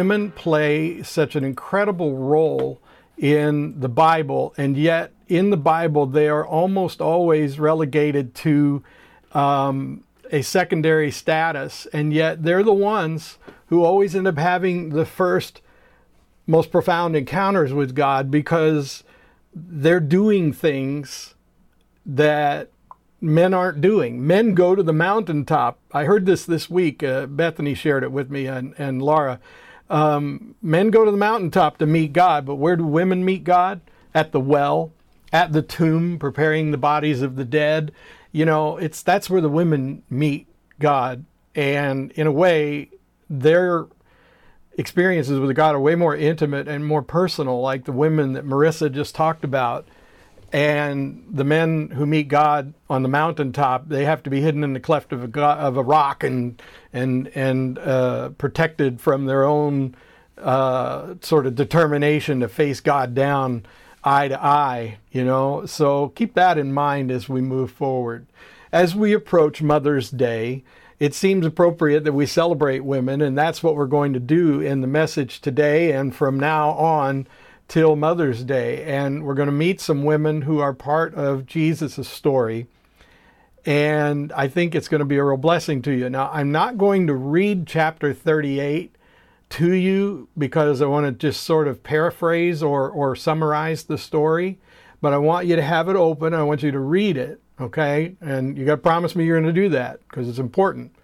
women play such an incredible role in the Bible, and yet in the Bible they are almost always relegated to um, a secondary status, and yet they're the ones who always end up having the first most profound encounters with God because they're doing things that men aren't doing. Men go to the mountaintop. I heard this this week. Uh, Bethany shared it with me and, and Laura. Um, men go to the mountaintop to meet God, but where do women meet God? At the well, at the tomb, preparing the bodies of the dead. You know, it's that's where the women meet God, and in a way, their experiences with God are way more intimate and more personal, like the women that Marissa just talked about. And the men who meet God on the mountaintop, they have to be hidden in the cleft of a, of a rock and and and uh, protected from their own uh, sort of determination to face God down eye to eye. You know, so keep that in mind as we move forward. As we approach Mother's Day, it seems appropriate that we celebrate women, and that's what we're going to do in the message today and from now on till Mother's Day. And we're going to meet some women who are part of Jesus' story. And I think it's going to be a real blessing to you. Now, I'm not going to read chapter 38 to you because I want to just sort of paraphrase or, or summarize the story, but I want you to have it open. I want you to read it okay? And you got to promise me you're going to do that because it's important.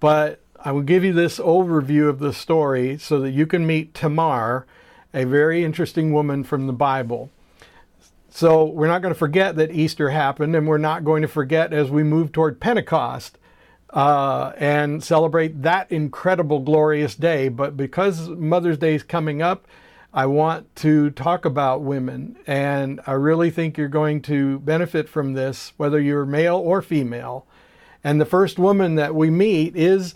But I will give you this overview of the story so that you can meet Tamar, a very interesting woman from the Bible. So we're not going to forget that Easter happened, and we're not going to forget as we move toward Pentecost uh, and celebrate that incredible, glorious day. But because Mother's Day is coming up, I want to talk about women, and I really think you're going to benefit from this, whether you're male or female. And the first woman that we meet is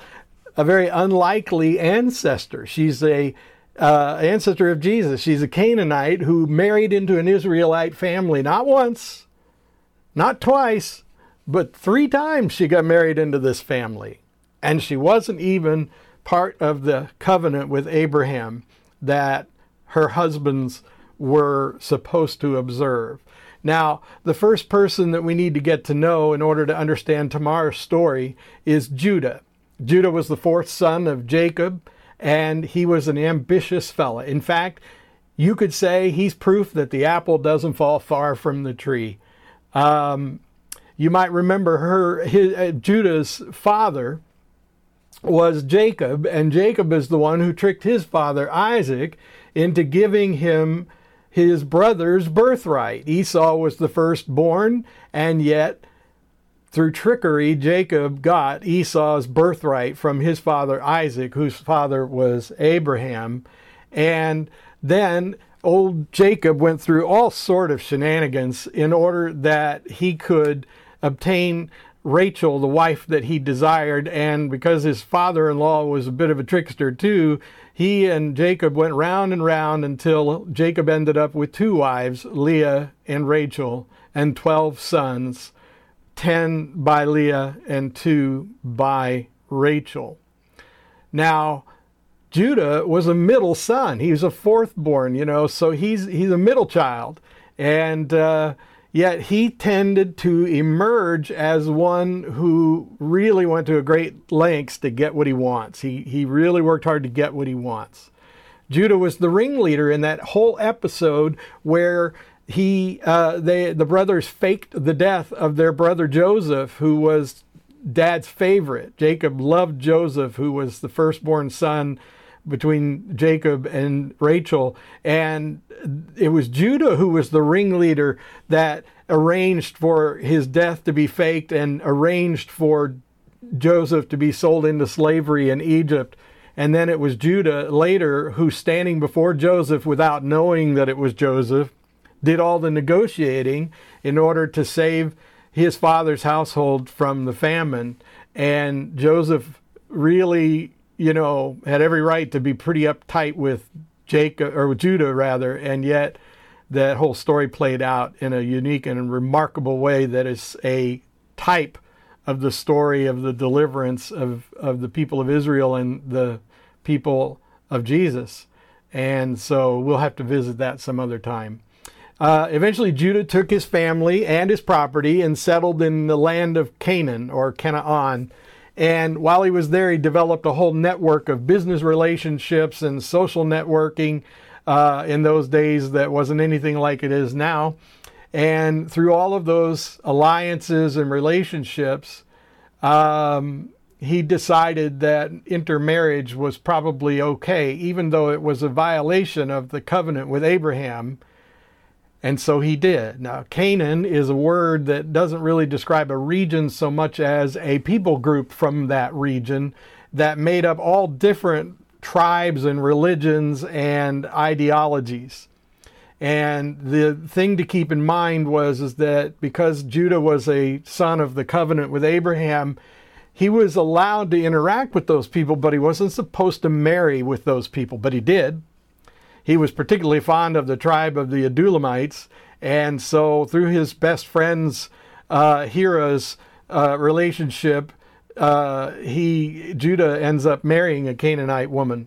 a very unlikely ancestor. She's a uh, ancestor of Jesus. She's a Canaanite who married into an Israelite family, not once, not twice, but three times she got married into this family. And she wasn't even part of the covenant with Abraham that her husbands were supposed to observe. Now, the first person that we need to get to know in order to understand Tamar's story is Judah. Judah was the fourth son of Jacob, and he was an ambitious fella. In fact, you could say he's proof that the apple doesn't fall far from the tree. Um, you might remember her, his, uh, Judah's father was Jacob, and Jacob is the one who tricked his father Isaac into giving him his brother's birthright. Esau was the firstborn, and yet through trickery, Jacob got Esau's birthright from his father Isaac, whose father was Abraham. And then old Jacob went through all sort of shenanigans in order that he could obtain Rachel, the wife that he desired, and because his father in law was a bit of a trickster too, he and Jacob went round and round until Jacob ended up with two wives, Leah and Rachel, and 12 sons, 10 by Leah and 2 by Rachel. Now, Judah was a middle son. He was a fourth born, you know, so he's he's a middle child. And uh, Yet he tended to emerge as one who really went to a great lengths to get what he wants. He, he really worked hard to get what he wants. Judah was the ringleader in that whole episode where he uh, they the brothers faked the death of their brother Joseph, who was dad's favorite. Jacob loved Joseph, who was the firstborn son between Jacob and Rachel. And it was Judah who was the ringleader that arranged for his death to be faked and arranged for Joseph to be sold into slavery in Egypt. And then it was Judah later who, standing before Joseph without knowing that it was Joseph, did all the negotiating in order to save his father's household from the famine. And Joseph really you know, had every right to be pretty uptight with Jacob or with Judah rather, and yet that whole story played out in a unique and remarkable way that is a type of the story of the deliverance of, of the people of Israel and the people of Jesus. And so we'll have to visit that some other time. Uh, eventually, Judah took his family and his property and settled in the land of Canaan or Canaan. And while he was there, he developed a whole network of business relationships and social networking uh, in those days that wasn't anything like it is now. And through all of those alliances and relationships, um, he decided that intermarriage was probably okay, even though it was a violation of the covenant with Abraham. And so he did. Now, Canaan is a word that doesn't really describe a region so much as a people group from that region that made up all different tribes and religions and ideologies. And the thing to keep in mind was is that because Judah was a son of the covenant with Abraham, he was allowed to interact with those people, but he wasn't supposed to marry with those people, but he did. He was particularly fond of the tribe of the Adullamites, and so through his best friend's uh, Hira's uh, relationship, uh, he Judah ends up marrying a Canaanite woman,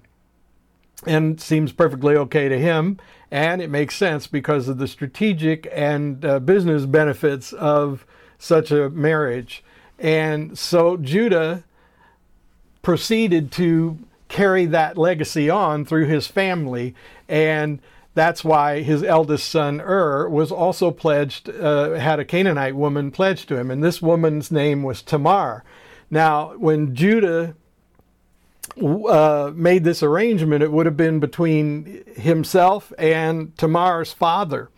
and seems perfectly okay to him, and it makes sense because of the strategic and uh, business benefits of such a marriage. And so Judah proceeded to carry that legacy on through his family. And that's why his eldest son Ur was also pledged, uh, had a Canaanite woman pledged to him. And this woman's name was Tamar. Now, when Judah uh, made this arrangement, it would have been between himself and Tamar's father.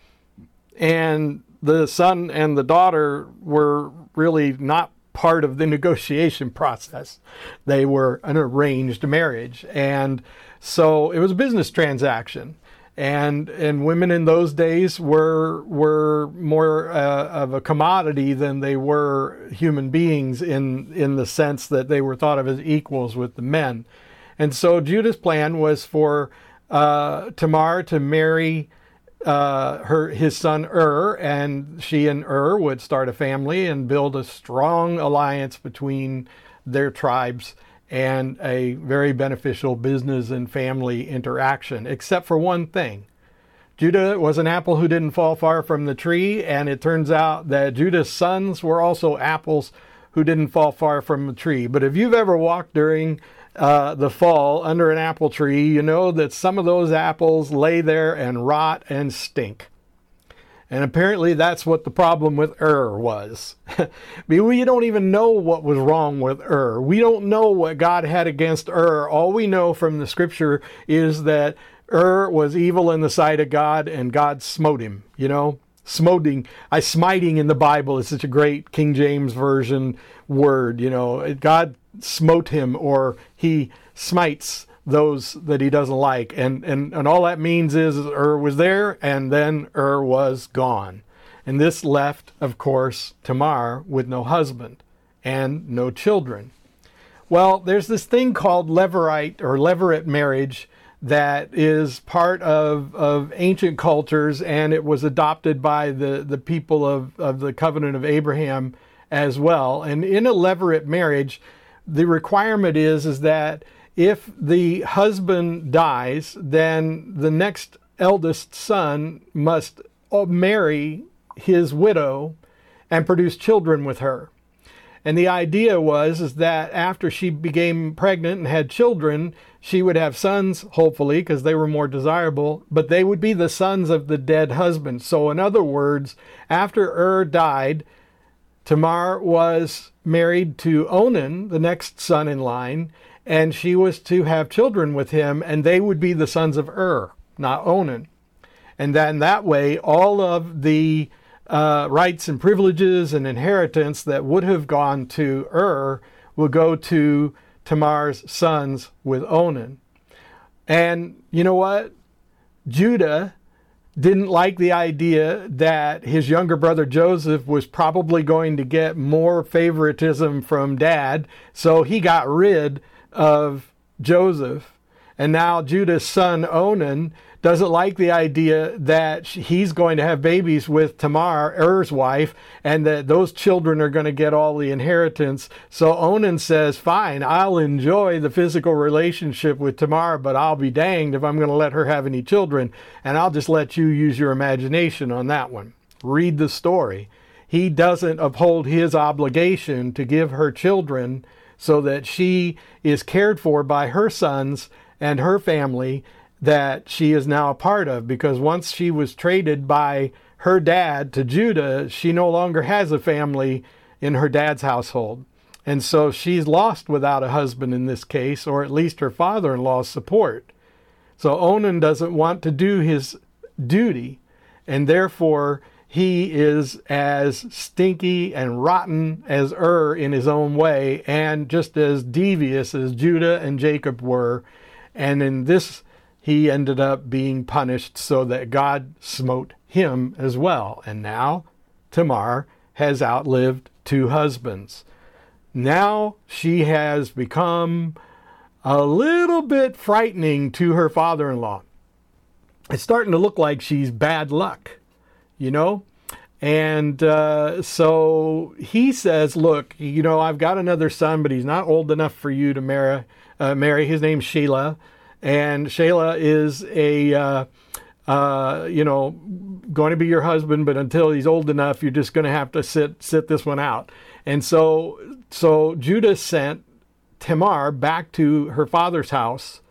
And the son and the daughter were really not part of the negotiation process. They were an arranged marriage. And so it was a business transaction. And and women in those days were were more uh, of a commodity than they were human beings in in the sense that they were thought of as equals with the men. And so Judah's plan was for uh, Tamar to marry uh, her his son Ur, and she and Ur would start a family and build a strong alliance between their tribes and a very beneficial business and family interaction, except for one thing. Judah was an apple who didn't fall far from the tree, and it turns out that Judah's sons were also apples who didn't fall far from the tree. But if you've ever walked during uh, the fall under an apple tree, you know that some of those apples lay there and rot and stink. And apparently that's what the problem with Ur was. we don't even know what was wrong with Ur. We don't know what God had against Ur. All we know from the scripture is that Ur was evil in the sight of God and God smote him, you know? Smoting, I smiting in the Bible is such a great King James version word, you know. God smote him or he smites those that he doesn't like. And, and, and all that means is Ur was there and then Ur was gone. And this left, of course, Tamar with no husband and no children. Well, there's this thing called levirate or levirate marriage that is part of, of ancient cultures and it was adopted by the, the people of, of the covenant of Abraham as well. And in a levirate marriage, the requirement is is that if the husband dies, then the next eldest son must uh, marry his widow and produce children with her. And the idea was is that after she became pregnant and had children, she would have sons, hopefully, because they were more desirable, but they would be the sons of the dead husband. So, in other words, after Ur died, Tamar was married to Onan, the next son in line, and she was to have children with him, and they would be the sons of Ur, not Onan. And then that way, all of the uh, rights and privileges and inheritance that would have gone to Ur will go to Tamar's sons with Onan. And you know what? Judah didn't like the idea that his younger brother Joseph was probably going to get more favoritism from dad, so he got rid of Joseph. And now Judah's son Onan doesn't like the idea that he's going to have babies with Tamar, Er's wife, and that those children are going to get all the inheritance. So Onan says, Fine, I'll enjoy the physical relationship with Tamar, but I'll be danged if I'm going to let her have any children. And I'll just let you use your imagination on that one. Read the story. He doesn't uphold his obligation to give her children so that she is cared for by her sons and her family that she is now a part of because once she was traded by her dad to Judah, she no longer has a family in her dad's household. And so she's lost without a husband in this case, or at least her father in law's support. So Onan doesn't want to do his duty, and therefore he is as stinky and rotten as Ur in his own way, and just as devious as Judah and Jacob were. And in this he ended up being punished so that God smote him as well. And now Tamar has outlived two husbands. Now she has become a little bit frightening to her father in law. It's starting to look like she's bad luck, you know? And uh, so he says, Look, you know, I've got another son, but he's not old enough for you to marry. Uh, marry. His name's Shelah and Shelah is a uh, uh, you know going to be your husband, but until he's old enough, you're just going to have to sit sit this one out. And so so Judah sent Tamar back to her father's house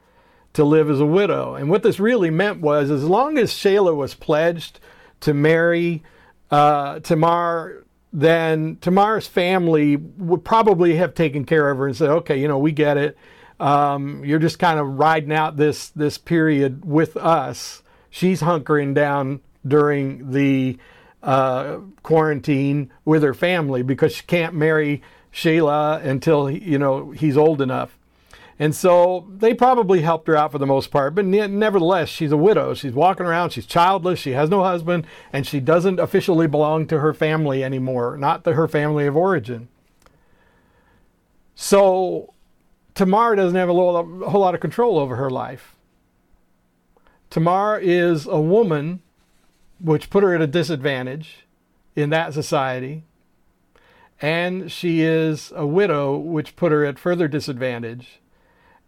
to live as a widow. And what this really meant was, as long as Shelah was pledged to marry uh, Tamar then Tamar's family would probably have taken care of her and said, okay, you know, we get it. Um, you're just kind of riding out this this period with us. She's hunkering down during the uh, quarantine with her family because she can't marry Shelah until you know he's old enough. And so they probably helped her out for the most part, but nevertheless, she's a widow. She's walking around, she's childless, she has no husband, and she doesn't officially belong to her family anymore, not to her family of origin. So Tamar doesn't have a, whole lot of control over her life. Tamar is a woman, which put her at a disadvantage in that society, and she is a widow, which put her at further disadvantage.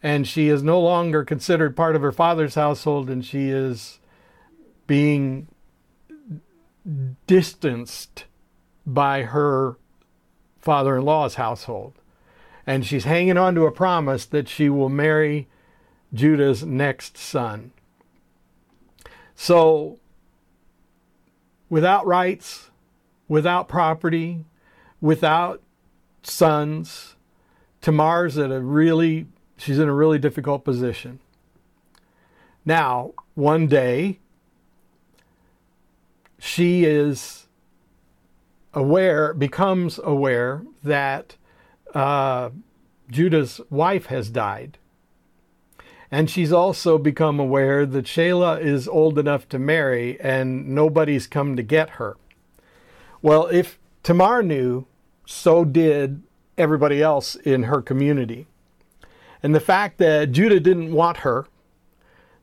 And she is no longer considered part of her father's household, and she is being distanced by her father in law's household and she's hanging on to a promise that she will marry Judah's next son. So, without rights, without property, without sons, Tamar's at a really, she's in a really difficult position. Now, one day, she is aware, becomes aware that uh, Judah's wife has died. And she's also become aware that Shelah is old enough to marry and nobody's come to get her. Well, if Tamar knew, so did everybody else in her community. And the fact that Judah didn't want her,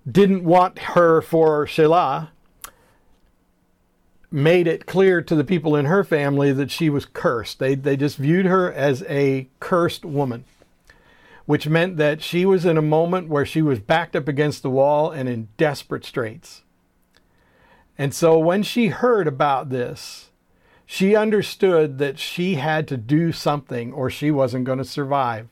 didn't want her for Shelah, made it clear to the people in her family that she was cursed. They, they just viewed her as a cursed woman, which meant that she was in a moment where she was backed up against the wall and in desperate straits. And so when she heard about this, she understood that she had to do something or she wasn't going to survive.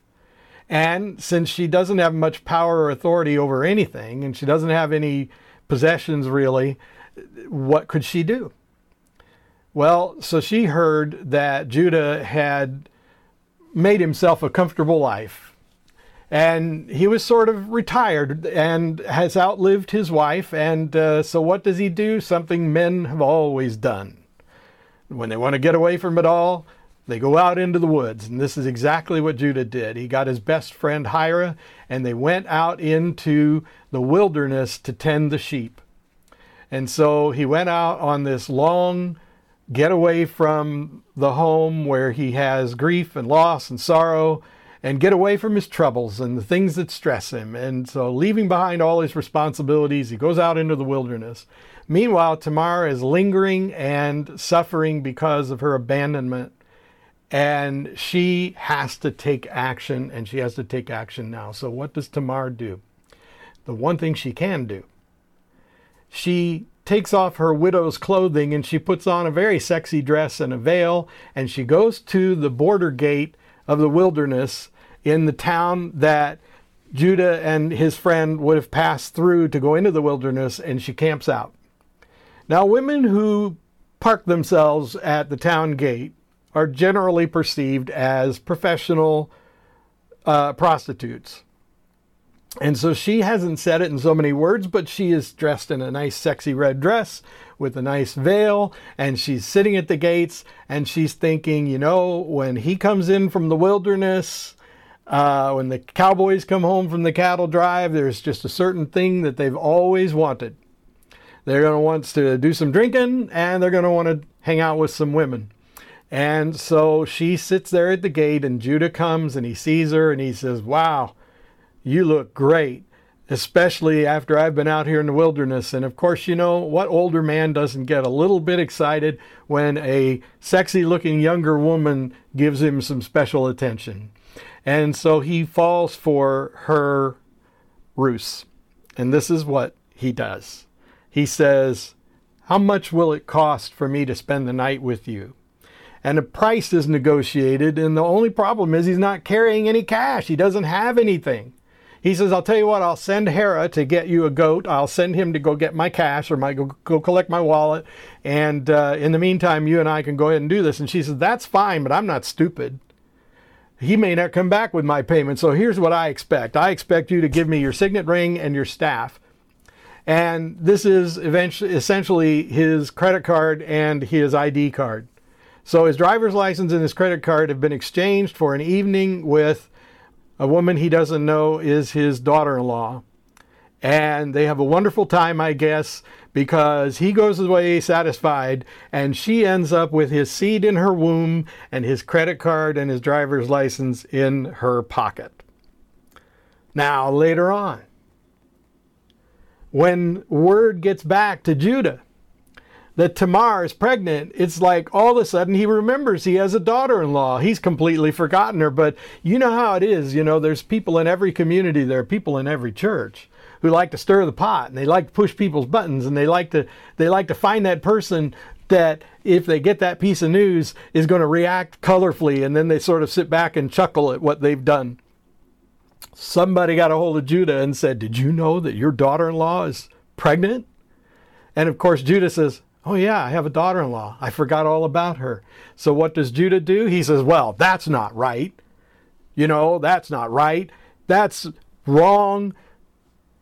And since she doesn't have much power or authority over anything, and she doesn't have any possessions really, what could she do? Well, so she heard that Judah had made himself a comfortable life. And he was sort of retired and has outlived his wife. And uh, so, what does he do? Something men have always done. When they want to get away from it all, they go out into the woods. And this is exactly what Judah did. He got his best friend Hira, and they went out into the wilderness to tend the sheep. And so he went out on this long get away from the home where he has grief and loss and sorrow and get away from his troubles and the things that stress him. And so, leaving behind all his responsibilities, he goes out into the wilderness. Meanwhile, Tamar is lingering and suffering because of her abandonment. And she has to take action, and she has to take action now. So, what does Tamar do? The one thing she can do she takes off her widow's clothing and she puts on a very sexy dress and a veil, and she goes to the border gate of the wilderness in the town that Judah and his friend would have passed through to go into the wilderness, and she camps out. Now, women who park themselves at the town gate are generally perceived as professional uh, prostitutes. And so she hasn't said it in so many words, but she is dressed in a nice, sexy red dress with a nice veil, and she's sitting at the gates and she's thinking, you know, when he comes in from the wilderness, uh, when the cowboys come home from the cattle drive, there's just a certain thing that they've always wanted. They're going to want to do some drinking and they're going to want to hang out with some women. And so she sits there at the gate, and Judah comes and he sees her and he says, Wow you look great, especially after I've been out here in the wilderness. And of course, you know, what older man doesn't get a little bit excited when a sexy looking younger woman gives him some special attention? And so he falls for her ruse. And this is what he does. He says, How much will it cost for me to spend the night with you? and a price is negotiated. And the only problem is he's not carrying any cash. He doesn't have anything. He says, I'll tell you what, I'll send Hira to get you a goat. I'll send him to go get my cash or my go, go collect my wallet. And uh, in the meantime, you and I can go ahead and do this. And she says, That's fine, but I'm not stupid. He may not come back with my payment. So here's what I expect I expect you to give me your signet ring and your staff. And this is eventually, essentially his credit card and his ID card. So his driver's license and his credit card have been exchanged for an evening with a woman he doesn't know is his daughter in law. And they have a wonderful time, I guess, because he goes away satisfied and she ends up with his seed in her womb and his credit card and his driver's license in her pocket. Now, later on, when word gets back to Judah that Tamar is pregnant, it's like all of a sudden he remembers he has a daughter in law. He's completely forgotten her. But you know how it is. You know, there's people in every community, there are people in every church who like to stir the pot and they like to push people's buttons and they like to they like to find that person that if they get that piece of news is going to react colorfully and then they sort of sit back and chuckle at what they've done. Somebody got a hold of Judah and said, Did you know that your daughter in law is pregnant? And of course, Judah says, Oh, yeah, I have a daughter in law. I forgot all about her. So, what does Judah do? He says, Well, that's not right. You know, that's not right. That's wrong,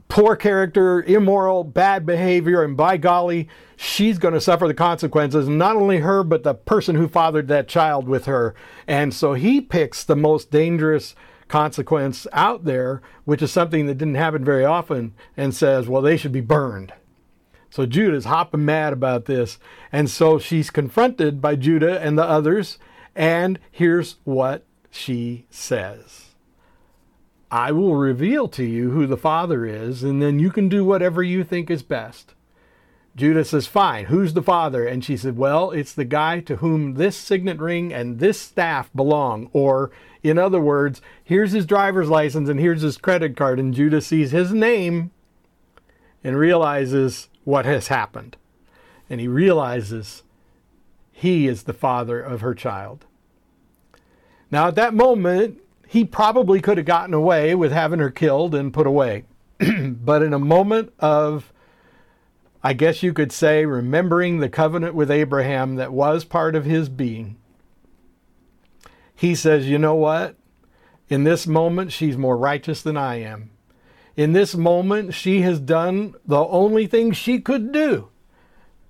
poor character, immoral, bad behavior. And by golly, she's going to suffer the consequences. Not only her, but the person who fathered that child with her. And so he picks the most dangerous consequence out there, which is something that didn't happen very often, and says, Well, they should be burned. So Judah's hopping mad about this. And so she's confronted by Judah and the others. And here's what she says I will reveal to you who the Father is, and then you can do whatever you think is best. Judah says, Fine, who's the Father? And she said, Well, it's the guy to whom this signet ring and this staff belong. Or, in other words, here's his driver's license and here's his credit card. And Judah sees his name and realizes what has happened. And he realizes he is the father of her child. Now, at that moment, he probably could have gotten away with having her killed and put away. but in a moment of, I guess you could say, remembering the covenant with Abraham that was part of his being, he says, You know what? In this moment, she's more righteous than I am. In this moment, she has done the only thing she could do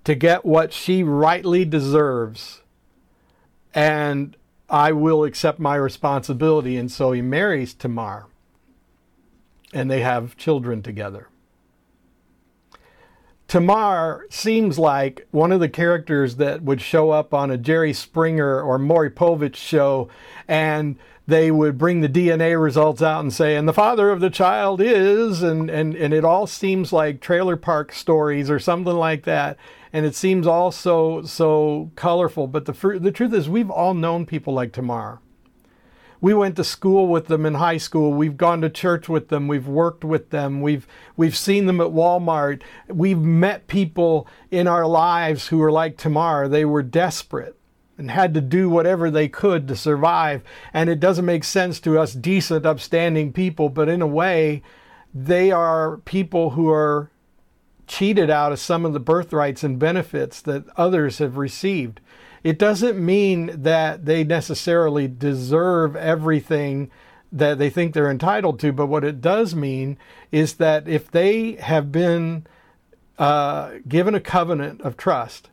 to get what she rightly deserves. And I will accept my responsibility. And so he marries Tamar. And they have children together. Tamar seems like one of the characters that would show up on a Jerry Springer or Maury Povich show, and they would bring the DNA results out and say, and the father of the child is, and, and, and it all seems like trailer park stories or something like that. And it seems all so, so colorful. But the, the truth is, we've all known people like Tamar. We went to school with them in high school. We've gone to church with them. We've worked with them. We've we've seen them at Walmart. We've met people in our lives who were like Tamar. They were desperate and had to do whatever they could to survive. And it doesn't make sense to us decent, upstanding people, but in a way, they are people who are cheated out of some of the birthrights and benefits that others have received. It doesn't mean that they necessarily deserve everything that they think they're entitled to, but what it does mean is that if they have been uh, given a covenant of trust,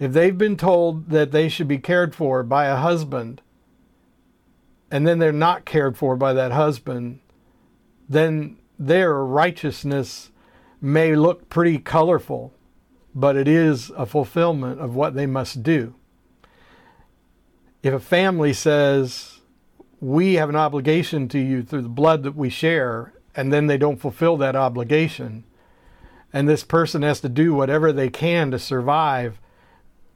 if they've been told that they should be cared for by a husband, and then they're not cared for by that husband, then their righteousness may look pretty colorful but it is a fulfillment of what they must do. If a family says, We have an obligation to you through the blood that we share, and then they don't fulfill that obligation, and this person has to do whatever they can to survive,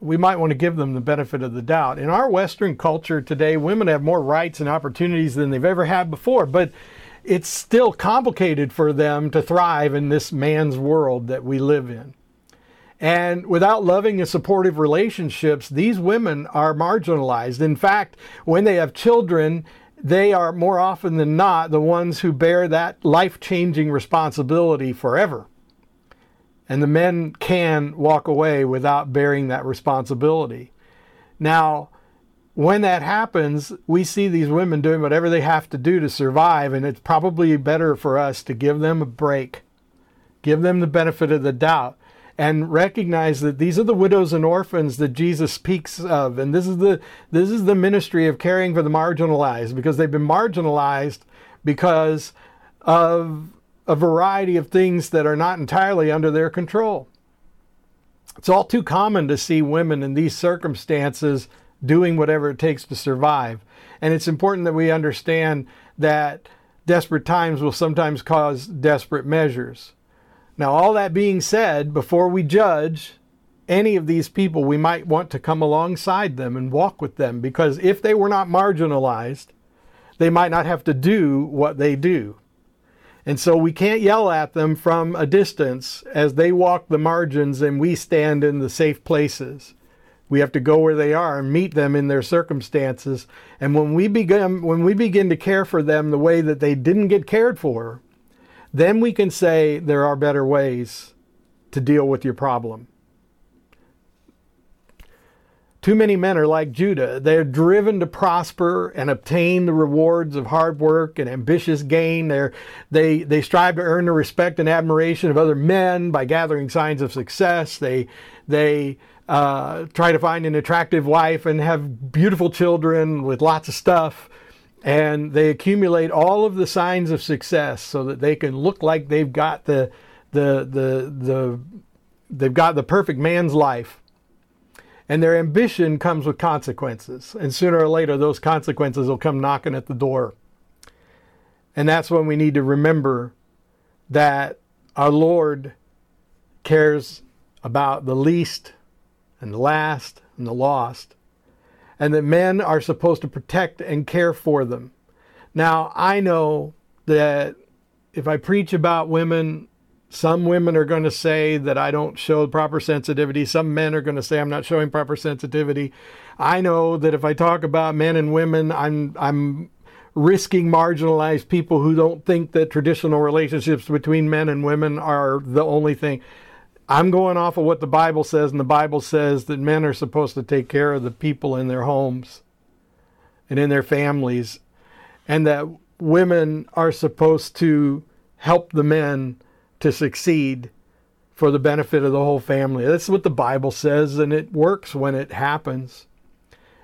we might want to give them the benefit of the doubt. In our Western culture today, women have more rights and opportunities than they've ever had before, but it's still complicated for them to thrive in this man's world that we live in. And without loving and supportive relationships, these women are marginalized. In fact, when they have children, they are more often than not the ones who bear that life changing responsibility forever. And the men can walk away without bearing that responsibility. Now, when that happens, we see these women doing whatever they have to do to survive, and it's probably better for us to give them a break, give them the benefit of the doubt and recognize that these are the widows and orphans that Jesus speaks of and this is the this is the ministry of caring for the marginalized because they've been marginalized because of a variety of things that are not entirely under their control. It's all too common to see women in these circumstances doing whatever it takes to survive. And it's important that we understand that desperate times will sometimes cause desperate measures. Now, all that being said, before we judge any of these people, we might want to come alongside them and walk with them because if they were not marginalized, they might not have to do what they do. And so we can't yell at them from a distance as they walk the margins and we stand in the safe places. We have to go where they are and meet them in their circumstances. And when we begin when we begin to care for them the way that they didn't get cared for, then we can say there are better ways to deal with your problem. Too many men are like Judah. They're driven to prosper and obtain the rewards of hard work and ambitious gain. They're, they, they strive to earn the respect and admiration of other men by gathering signs of success. They, they uh, try to find an attractive wife and have beautiful children with lots of stuff and they accumulate all of the signs of success so that they can look like they've got the the the the they've got the perfect man's life and their ambition comes with consequences and sooner or later those consequences will come knocking at the door and that's when we need to remember that our lord cares about the least and the last and the lost and that men are supposed to protect and care for them. Now, I know that if I preach about women, some women are going to say that I don't show proper sensitivity. Some men are going to say I'm not showing proper sensitivity. I know that if I talk about men and women, I'm I'm risking marginalized people who don't think that traditional relationships between men and women are the only thing. I'm going off of what the Bible says, and the Bible says that men are supposed to take care of the people in their homes and in their families, and that women are supposed to help the men to succeed for the benefit of the whole family. That's what the Bible says, and it works when it happens.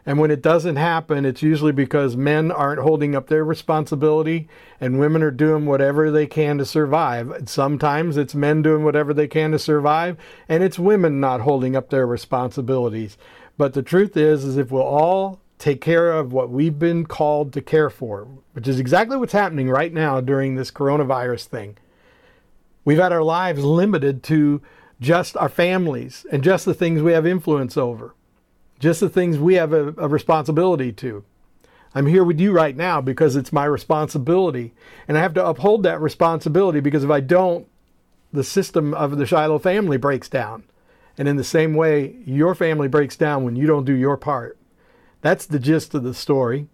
And when it doesn't happen, it's usually because men aren't holding up their responsibility and women are doing whatever they can to survive. Sometimes it's men doing whatever they can to survive and it's women not holding up their responsibilities. But the truth is is if we'll all take care of what we've been called to care for, which is exactly what's happening right now during this coronavirus thing. We've had our lives limited to just our families and just the things we have influence over just the things we have a, a, responsibility to. I'm here with you right now because it's my responsibility. And I have to uphold that responsibility because if I don't, the system of the Shiloh family breaks down. And in the same way, your family breaks down when you don't do your part. That's the gist of the story.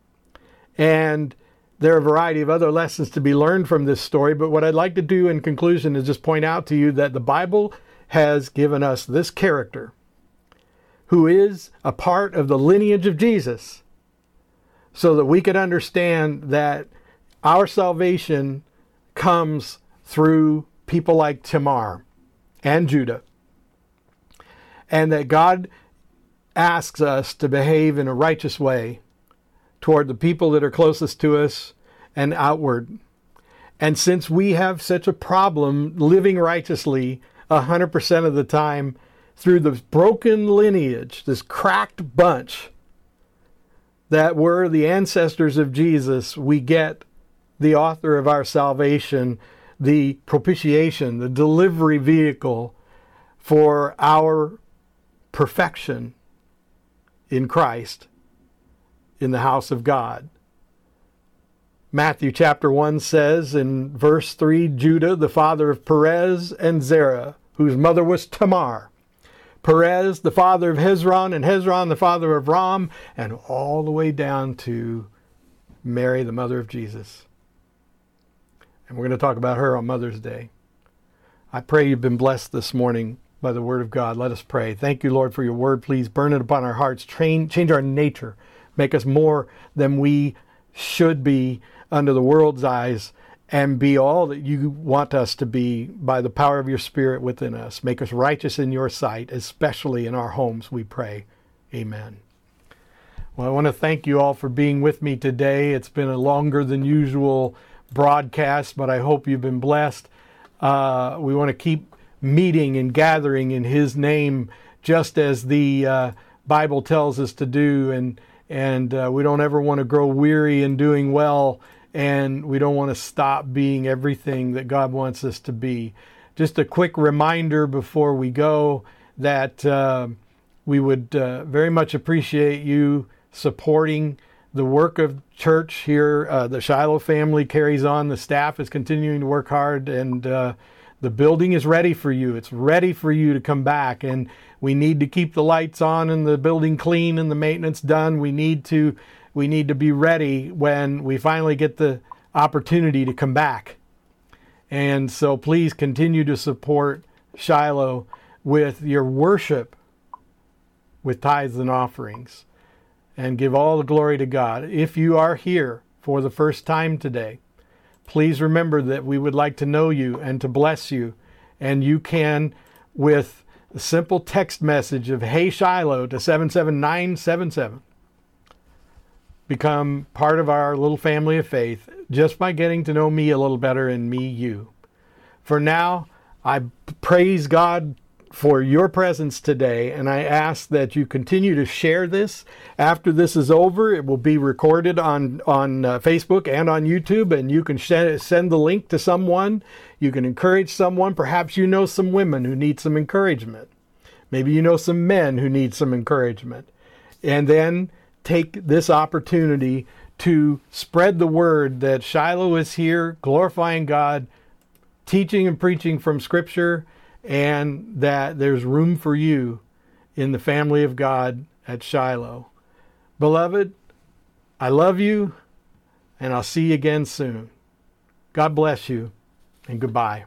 And there are a variety of other lessons to be learned from this story. But what I'd like to do in conclusion is just point out to you that the Bible has given us this character who is a part of the lineage of Jesus, so that we could understand that our salvation comes through people like Tamar and Judah, and that God asks us to behave in a righteous way toward the people that are closest to us and outward. And since we have such a problem living righteously 100% of the time, through the broken lineage, this cracked bunch that were the ancestors of Jesus, we get the author of our salvation, the propitiation, the delivery vehicle for our perfection in Christ in the house of God. Matthew chapter 1 says in verse 3 Judah, the father of Perez and Zerah, whose mother was Tamar Perez, the father of Hezron, and Hezron, the father of Ram, and all the way down to Mary, the mother of Jesus. And we're going to talk about her on Mother's Day. I pray you've been blessed this morning by the word of God. Let us pray. Thank you, Lord, for your word. Please burn it upon our hearts. Train, change our nature. Make us more than we should be under the world's eyes and be all that you want us to be by the power of your Spirit within us. Make us righteous in your sight, especially in our homes, we pray. Amen. Well, I want to thank you all for being with me today. It's been a longer than usual broadcast, but I hope you've been blessed. Uh, we want to keep meeting and gathering in His name, just as the uh, Bible tells us to do, and and uh, we don't ever want to grow weary in doing well and we don't want to stop being everything that God wants us to be. Just a quick reminder before we go that uh, we would uh, very much appreciate you supporting the work of church here. Uh, the Shiloh family carries on, the staff is continuing to work hard, and uh, the building is ready for you. It's ready for you to come back. And we need to keep the lights on and the building clean and the maintenance done. We need to we need to be ready when we finally get the opportunity to come back. And so please continue to support Shiloh with your worship with tithes and offerings and give all the glory to God. If you are here for the first time today, please remember that we would like to know you and to bless you. And you can, with a simple text message of Hey Shiloh to 77977, become part of our little family of faith just by getting to know me a little better and me you. For now, I praise God for your presence today, and I ask that you continue to share this. After this is over, it will be recorded on on uh, Facebook and on YouTube, and you can sh- send the link to someone. You can encourage someone. Perhaps you know some women who need some encouragement. Maybe you know some men who need some encouragement, and then take this opportunity to spread the word that Shiloh is here, glorifying God, teaching and preaching from Scripture, and that there's room for you in the family of God at Shiloh. Beloved, I love you, and I'll see you again soon. God bless you, and goodbye.